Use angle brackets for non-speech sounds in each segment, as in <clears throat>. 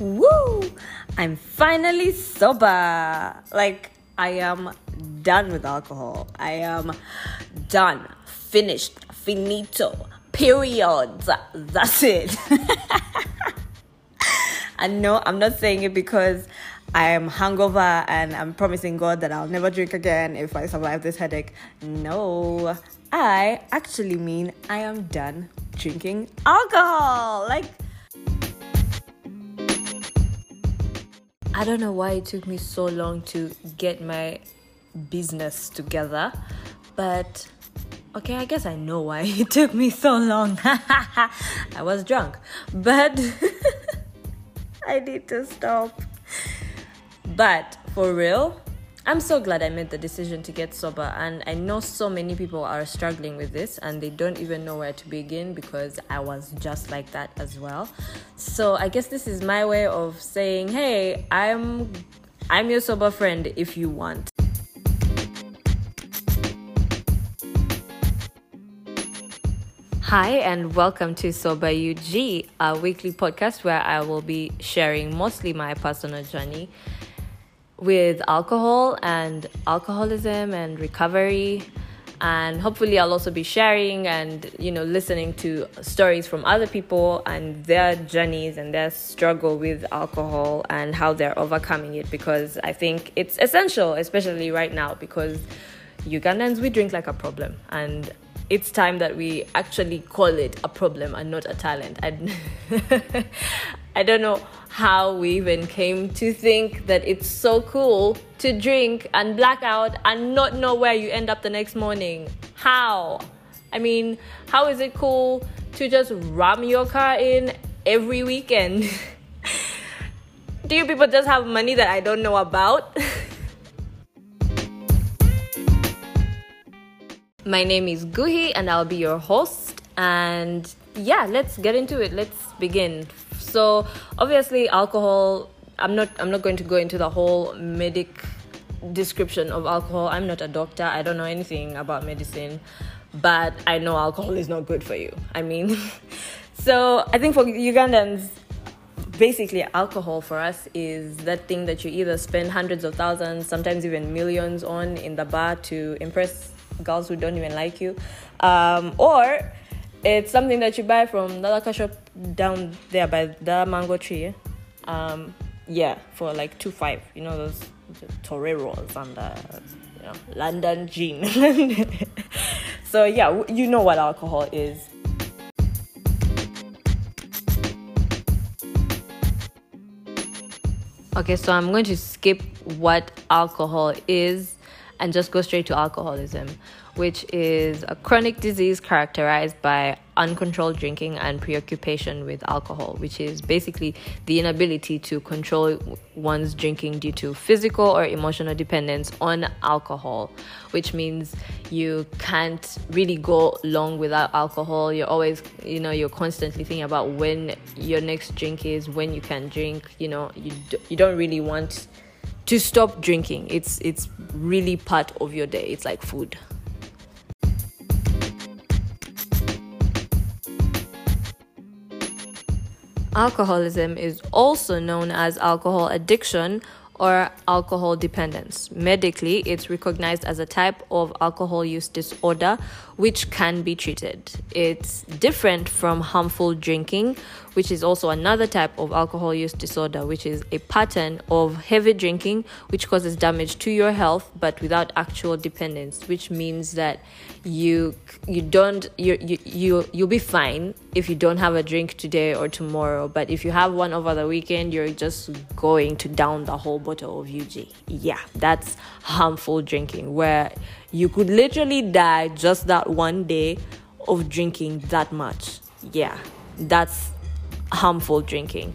Woo! I'm finally sober. Like, I am done with alcohol. I am done. Finished. Finito. Period. That's it. <laughs> and no, I'm not saying it because I am hungover and I'm promising God that I'll never drink again if I survive this headache. No, I actually mean I am done drinking alcohol. Like, I don't know why it took me so long to get my business together, but okay, I guess I know why <laughs> it took me so long. <laughs> I was drunk, but <laughs> I need to stop. But for real, I'm so glad I made the decision to get sober, and I know so many people are struggling with this and they don't even know where to begin because I was just like that as well. So I guess this is my way of saying, "Hey, I'm I'm your sober friend if you want." Hi, and welcome to Sober UG, a weekly podcast where I will be sharing mostly my personal journey with alcohol and alcoholism and recovery. And hopefully I'll also be sharing and you know listening to stories from other people and their journeys and their struggle with alcohol and how they're overcoming it. Because I think it's essential especially right now because Ugandans we drink like a problem. And it's time that we actually call it a problem and not a talent. I, <laughs> I don't know how we even came to think that it's so cool to drink and black out and not know where you end up the next morning. How? I mean, how is it cool to just ram your car in every weekend? <laughs> Do you people just have money that I don't know about? <laughs> My name is Guhi and I'll be your host. And yeah, let's get into it. Let's begin. So, obviously, alcohol, I'm not I'm not going to go into the whole medic description of alcohol. I'm not a doctor. I don't know anything about medicine, but I know alcohol is not good for you. I mean, <laughs> so I think for Ugandans basically alcohol for us is that thing that you either spend hundreds of thousands, sometimes even millions on in the bar to impress girls who don't even like you, um, or it's something that you buy from the local shop down there by the mango tree. Um, yeah, for like two five. You know those toreros and the you know, London gin. <laughs> so yeah, you know what alcohol is. Okay, so I'm going to skip what alcohol is and just go straight to alcoholism, which is a chronic disease characterized by uncontrolled drinking and preoccupation with alcohol, which is basically the inability to control one's drinking due to physical or emotional dependence on alcohol, which means you can't really go long without alcohol. You're always, you know, you're constantly thinking about when your next drink is, when you can drink, you know, you, you don't really want to stop drinking. It's it's really part of your day. It's like food. Alcoholism is also known as alcohol addiction or alcohol dependence. Medically, it's recognized as a type of alcohol use disorder which can be treated. It's different from harmful drinking, which is also another type of alcohol use disorder, which is a pattern of heavy drinking which causes damage to your health but without actual dependence, which means that you you don't you you, you you'll be fine if you don't have a drink today or tomorrow, but if you have one over the weekend, you're just going to down the whole bottle of UG. Yeah, that's harmful drinking where you could literally die just that one day of drinking that much. Yeah, that's harmful drinking.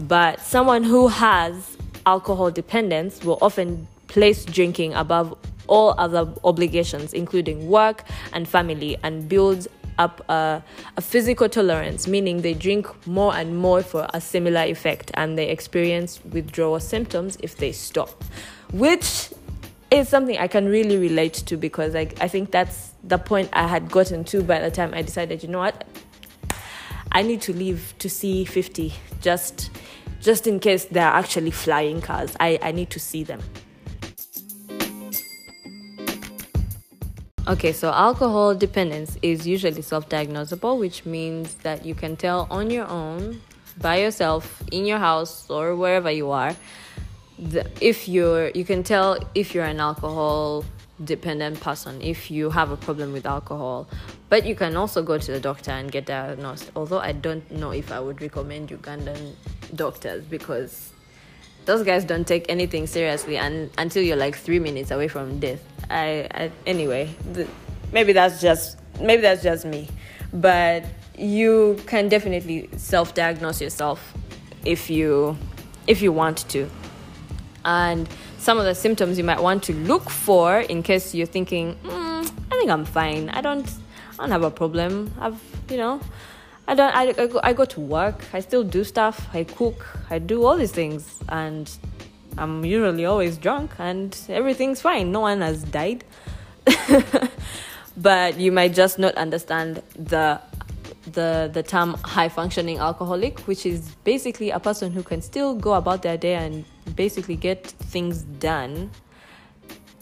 But someone who has alcohol dependence will often place drinking above all other obligations, including work and family, and builds up a, a, physical tolerance, meaning they drink more and more for a similar effect and they experience withdrawal symptoms if they stop, which is something I can really relate to because I, I think that's the point I had gotten to by the time I decided, you know what, I need to leave to see 50 just just in case they're actually flying cars. I, I need to see them. Okay, so alcohol dependence is usually self diagnosable, which means that you can tell on your own, by yourself, in your house, or wherever you are. The, if you're, you can tell if you're an alcohol dependent person, if you have a problem with alcohol. But you can also go to the doctor and get diagnosed. Although I don't know if I would recommend Ugandan doctors because those guys don't take anything seriously and until you're like three minutes away from death. I, I anyway, the, maybe that's just maybe that's just me, but you can definitely self-diagnose yourself if you if you want to, and some of the symptoms you might want to look for in case you're thinking, mm, I think I'm fine. I don't I don't have a problem. I've you know. I don't. I, I, go, I go to work. I still do stuff. I cook. I do all these things, and I'm usually always drunk, and everything's fine. No one has died. <laughs> but you might just not understand the the the term high functioning alcoholic, which is basically a person who can still go about their day and basically get things done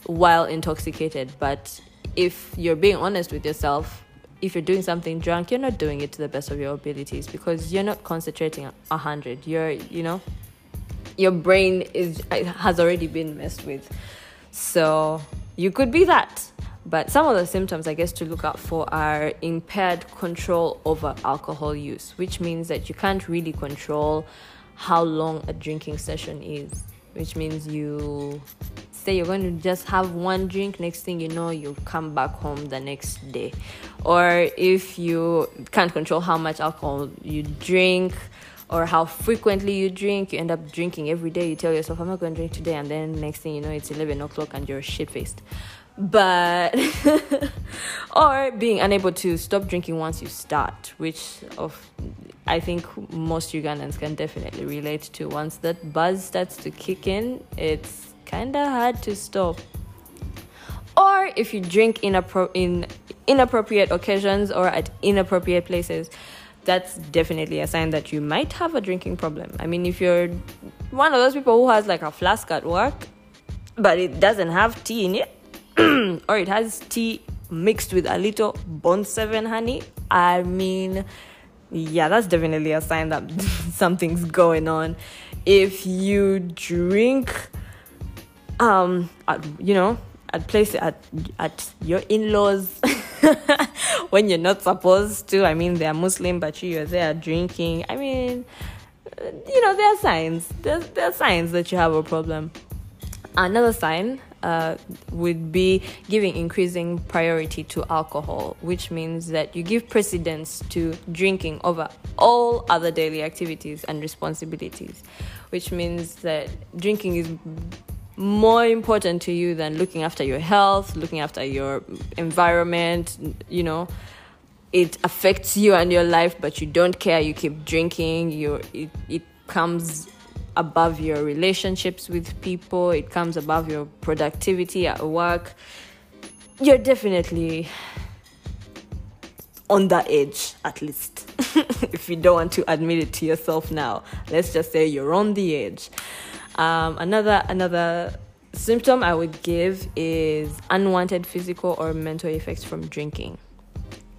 while intoxicated. But if you're being honest with yourself, if you're doing something drunk, you're not doing it to the best of your abilities because you're not concentrating a hundred. You're, you know, your brain is has already been messed with. So you could be that. But some of the symptoms, I guess, to look out for are impaired control over alcohol use, which means that you can't really control how long a drinking session is, which means you say you're going to just have one drink next thing you know you come back home the next day. Or if you can't control how much alcohol you drink or how frequently you drink you end up drinking every day. You tell yourself i'm not going to drink today and then next thing you know it's 11 o'clock and you're shit faced but <laughs> or being unable to stop drinking once you start which of i think most ugandans can definitely relate to once that buzz starts to kick in it's kind of hard to stop. Or if you drink inappro- in inappropriate occasions or at inappropriate places, that's definitely a sign that you might have a drinking problem. I mean, if you're one of those people who has like a flask at work, but it doesn't have tea in it, <clears throat> or it has tea mixed with a little Bond 7 honey, I mean, yeah, that's definitely a sign that <laughs> something's going on. If you drink um, at, you know, at place at at your in-laws <laughs> when you're not supposed to. I mean, they're Muslim, but you're there drinking. I mean, you know, there are signs. There are signs that you have a problem. Another sign uh, would be giving increasing priority to alcohol, which means that you give precedence to drinking over all other daily activities and responsibilities, which means that drinking is more important to you than looking after your health, looking after your environment, you know. It affects you and your life, but you don't care. You keep drinking. You it, it comes above your relationships with people. It comes above your productivity at work. You're definitely on the edge, at least. <laughs> if you don't want to admit it to yourself now, let's just say you're on the edge. Um, another another symptom I would give is unwanted physical or mental effects from drinking,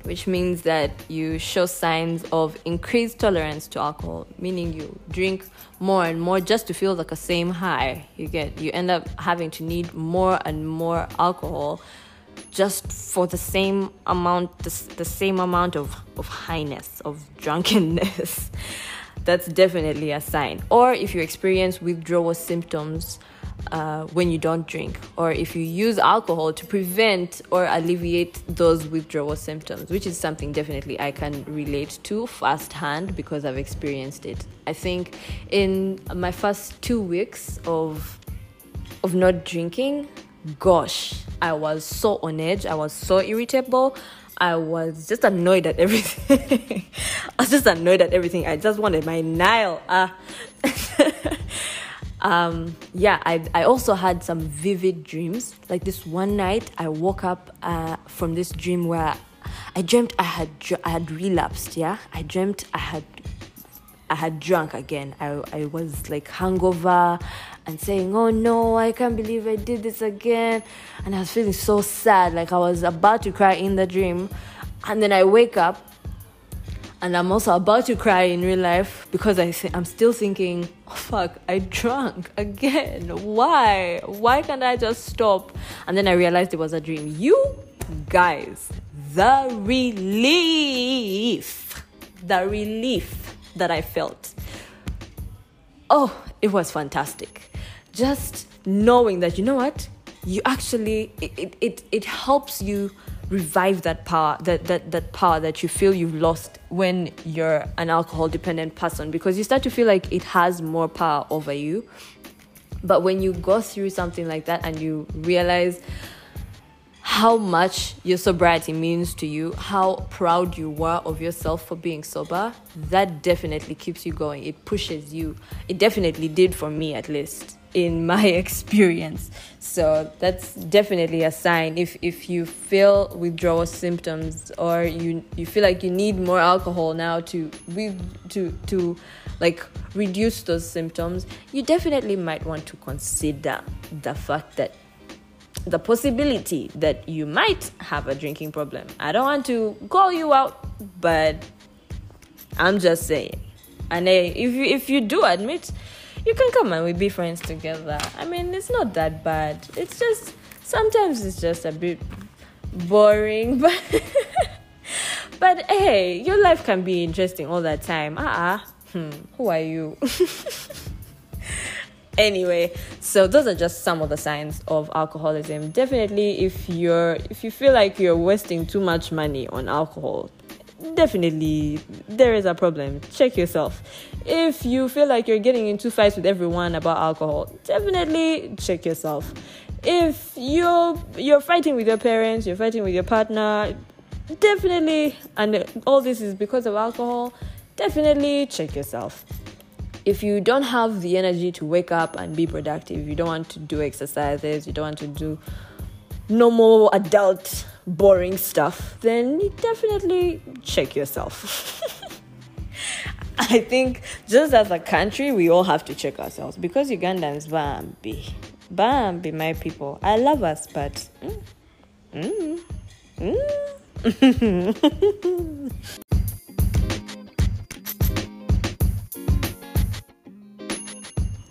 which means that you show signs of increased tolerance to alcohol, meaning you drink more and more just to feel like a same high. You get you end up having to need more and more alcohol just for the same amount the, the same amount of, of highness of drunkenness <laughs> that's definitely a sign. Or if you experience withdrawal symptoms uh, when you don't drink, or if you use alcohol to prevent or alleviate those withdrawal symptoms, which is something definitely I can relate to firsthand because I've experienced it. I think in my first two weeks of of not drinking, gosh, I was so on edge. I was so irritable. I was just annoyed at everything. <laughs> I was just annoyed at everything. I just wanted my Nile. Uh, <laughs> um, yeah, I, I also had some vivid dreams. Like this one night, I woke up uh, from this dream where I dreamt I had I had relapsed. Yeah, I dreamt I had I had drunk again. I, I was like hungover and saying, Oh no, I can't believe I did this again. And I was feeling so sad, like I was about to cry in the dream. And then I wake up and I'm also about to cry in real life because I I'm still thinking, oh, fuck, I drunk again. Why? Why can't I just stop? And then I realized it was a dream. You guys, the relief, the relief that I felt. Oh, it was fantastic. Just knowing that, you know what? You actually, it, it, it helps you revive that power, that, that, that power that you feel you've lost when you're an alcohol dependent person because you start to feel like it has more power over you. But when you go through something like that and you realize, how much your sobriety means to you, how proud you were of yourself for being sober, that definitely keeps you going. It pushes you. It definitely did for me, at least in my <laughs> experience. So that's definitely a sign. If if you feel withdrawal symptoms or you you feel like you need more alcohol now to to to like reduce those symptoms, you definitely might want to consider the fact that the possibility that you might have a drinking problem. I don't want to call you out, but I'm just saying. And if you if you do admit, you can come and we be friends together. I mean, it's not that bad. It's just sometimes it's just a bit boring, <laughs> but but hey, your life can be interesting all the time. Ah, uh-uh. hmm, who are you? <laughs> anyway so those are just some of the signs of alcoholism definitely if you're if you feel like you're wasting too much money on alcohol definitely there is a problem. Check yourself. If you feel like you're getting into fights with everyone about alcohol definitely check yourself. If you're you're fighting with your parents you're fighting with your partner definitely and all this is because of alcohol definitely check yourself. If you don't have the energy to wake up and be productive, you don't want to do exercises, you don't want to do normal adult boring stuff, then definitely check yourself. <laughs> I think just as a country, we all have to check ourselves because Ugandans, Bambi, Bambi, my people. I love us, but. Mm, mm, mm. <laughs>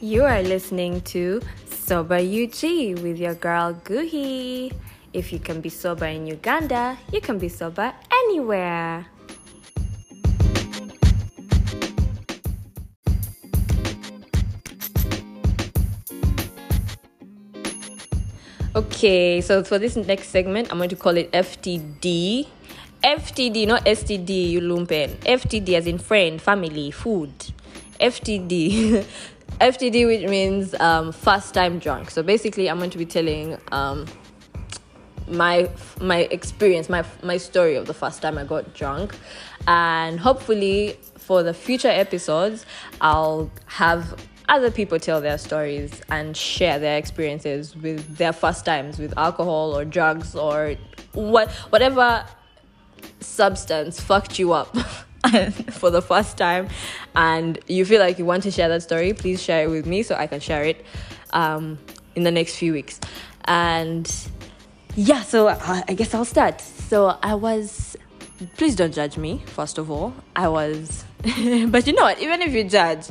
You are listening to Sober UG with your girl Guhi. If you can be sober in Uganda, you can be sober anywhere. Okay, so for this next segment, I'm going to call it FTD. FTD, not STD, you lumpen. FTD as in friend, family, food. FTD. <laughs> FTD, which means um, first time drunk. So basically, I'm going to be telling um, my my experience, my my story of the first time I got drunk, and hopefully for the future episodes, I'll have other people tell their stories and share their experiences with their first times with alcohol or drugs or what whatever substance fucked you up. <laughs> for the first time and you feel like you want to share that story, please share it with me so I can share it um, in the next few weeks. And yeah, so uh, I guess I'll start. So I was, please don't judge me, first of all. I was, <laughs> but you know what, even if you judge,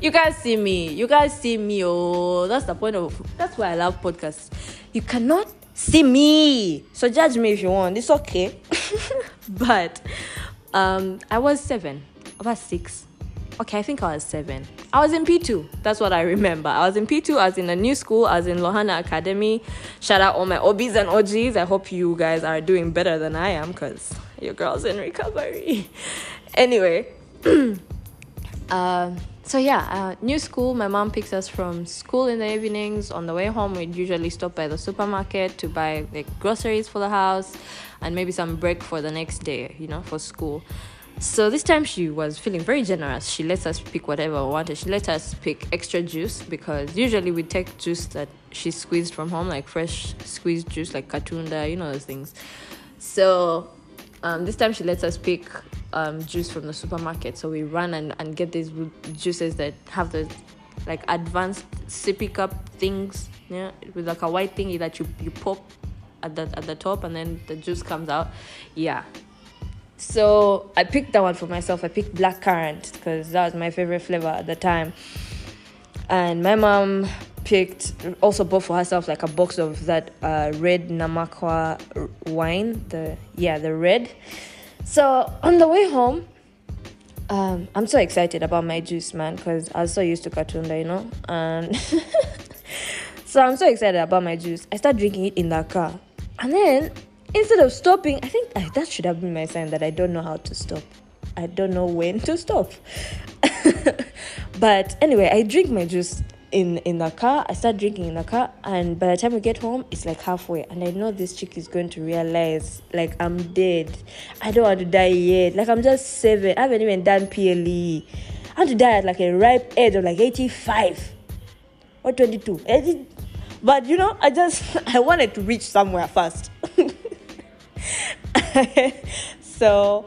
you guys see me. You guys see me. Oh, that's the point of, that's why I love podcasts. You cannot see me. So judge me if you want. It's okay. <laughs> but um, I was seven, about six. Okay, I think I was seven. I was in P2. That's what I remember. I was in P2. I was in a new school. I was in Lohana Academy. Shout out all my OBs and OGs. I hope you guys are doing better than I am because your girl's in recovery. <laughs> anyway, <clears throat> uh, so yeah, uh, new school. My mom picks us from school in the evenings. On the way home, we'd usually stop by the supermarket to buy like groceries for the house and maybe some break for the next day, you know, for school. So this time she was feeling very generous. She lets us pick whatever we wanted. She let us pick extra juice because usually we take juice that she squeezed from home, like fresh squeezed juice, like katunda, you know those things. So um, this time she lets us pick um, juice from the supermarket. So we run and, and get these juices that have the like advanced sippy cup things, yeah, with like a white thingy that you, you pop at the at the top and then the juice comes out. Yeah. So I picked that one for myself. I picked black currant because that was my favorite flavor at the time. And my mom picked also bought for herself like a box of that uh, red Namaqua wine. The yeah, the red. So on the way home, um, I'm so excited about my juice, man, because I was so used to Katunda, you know, and <laughs> so I'm so excited about my juice. I start drinking it in the car, and then instead of stopping, I think that should have been my sign that I don't know how to stop. I don't know when to stop. <laughs> but anyway, I drink my juice in in the car. I start drinking in the car, and by the time we get home, it's like halfway, and I know this chick is going to realize like I'm dead. I don't want to die yet. Like I'm just seven. I haven't even done PLE. I want to die at like a ripe age of like 85 or 22. But you know, I just <laughs> I wanted to reach somewhere first. <laughs> so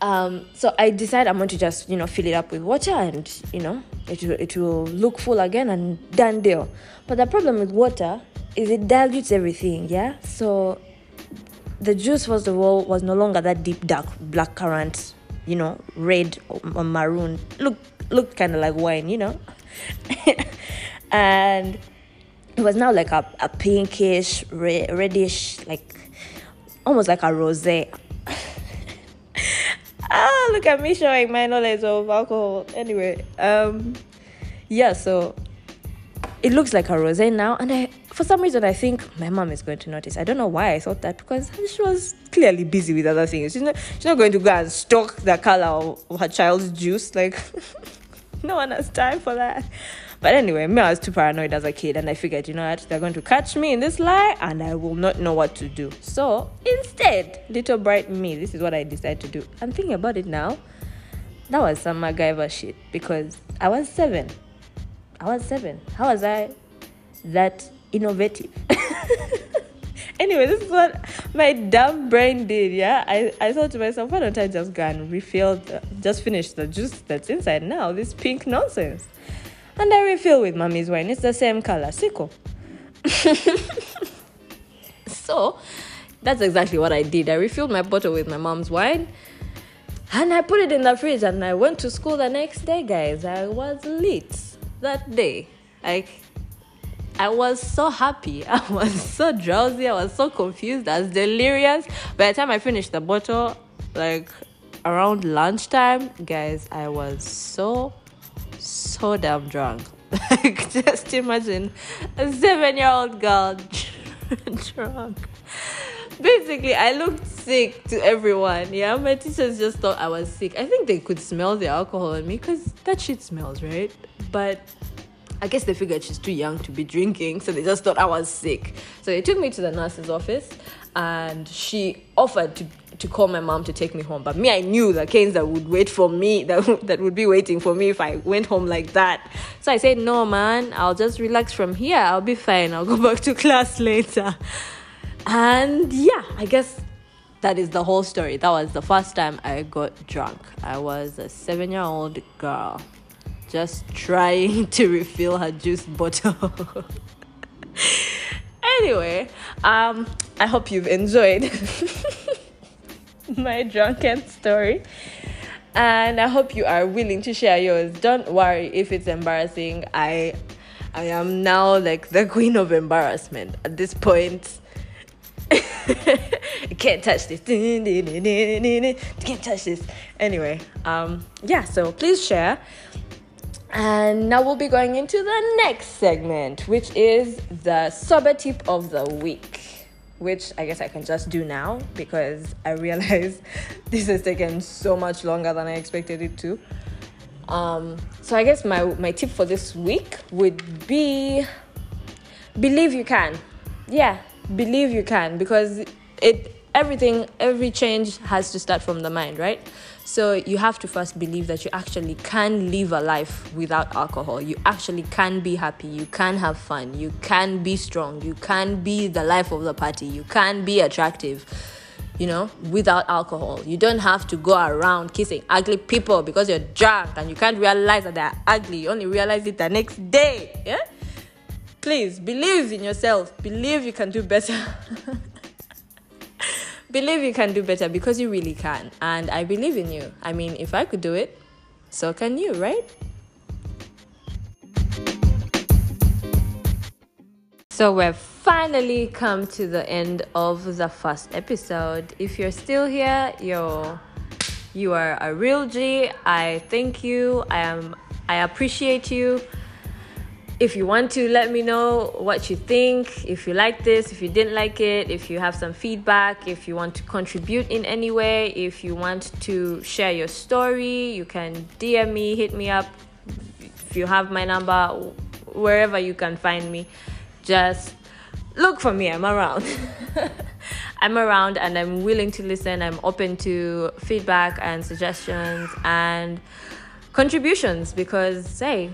um, so I decided I'm going to just you know fill it up with water and you know it will, it will look full again and done deal. But the problem with water is it dilutes everything, yeah. So the juice first of all was no longer that deep dark black currant, you know, red or maroon. Look looked kind of like wine, you know, <laughs> and it was now like a, a pinkish, reddish, like almost like a rosé <laughs> ah, look at me showing my knowledge of alcohol. Anyway, um, yeah, so it looks like a rosé now, and I, for some reason, I think my mom is going to notice. I don't know why I thought that because she was clearly busy with other things. She's not, she's not going to go and stock the color of her child's juice. Like, <laughs> no one has time for that. But anyway, me, I was too paranoid as a kid, and I figured, you know what, they're going to catch me in this lie, and I will not know what to do. So instead, little bright me, this is what I decided to do. I'm thinking about it now. That was some MacGyver shit because I was seven. I was seven. How was I that innovative? <laughs> anyway, this is what my dumb brain did. Yeah, I, I thought to myself, why don't I just go and refill, the, just finish the juice that's inside now? This pink nonsense and I refill with mommy's wine. It's the same color, Siko. <laughs> so that's exactly what I did. I refilled my bottle with my mom's wine and I put it in the fridge and I went to school the next day, guys. I was lit that day. Like I was so happy. <laughs> I was so drowsy. I was so confused. I was delirious. By the time I finished the bottle, like around lunchtime, guys, I was so so damn drunk. <laughs> Like, just imagine a seven year old girl <laughs> drunk. Basically, I looked sick to everyone. Yeah, my teachers just thought I was sick. I think they could smell the alcohol on me because that shit smells, right? But I guess they figured she's too young to be drinking, so they just thought I was sick. So they took me to the nurse's office and she offered to to call my mom to take me home. But me, I knew the canes that would wait for me, <laughs> that, that would be waiting for me if I went home like that. So I said, no, man, I'll just relax from here. I'll be fine. I'll go <laughs> back to class later. And yeah, I guess that is the whole story. That was the first time I got drunk. I was a seven year old girl just trying <laughs> to refill her juice bottle. anyway, um, I hope you've enjoyed. <laughs> my drunken story. And I hope you are willing to share yours. Don't worry if it's embarrassing. I I am now like the queen of embarrassment at this point. <laughs> can't touch this. <laughs> Can't touch this. Anyway, um, yeah, so please share. And now we'll be going into the next segment, which is the sober tip of the week which I guess I can just do now because I realize <laughs> this has taken so much longer than I expected it to. Um, so I guess my my tip for this week would be believe you can. Yeah, believe you can because it everything every change has to start from the mind, right? So you have to first believe that you actually can live a life without alcohol. You actually can be happy. You can have fun. You can be strong. You can be the life of the party. You can be attractive. you know, without alcohol. You don't have to go around kissing ugly people because you're drunk and you can't realize that they're ugly. You only realize it the next day. Yeah? Please believe in yourself. Believe you can do better. <laughs> believe you can do better because you really can. And I believe in you. I mean, if I could do it, so can you, right? So we've finally come to the end of the first episode. If you're still here, you're you are a real G. I thank you. I am I appreciate you. If you want to let me know what you think, if you like this, if you didn't like it, if you have some feedback, if you want to contribute in any way, if you want to share your story, you can DM me, hit me up. If you have my number, wherever you can find me just look for me. I'm around. <laughs> I'm around and I'm willing to listen. I'm open to feedback and suggestions and contributions because, hey,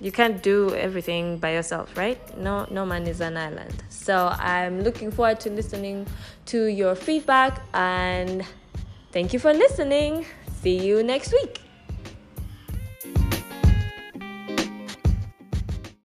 you can't do everything by yourself, right? No, no man is an island. So I'm looking forward to listening to your feedback and thank you for listening. See you next week.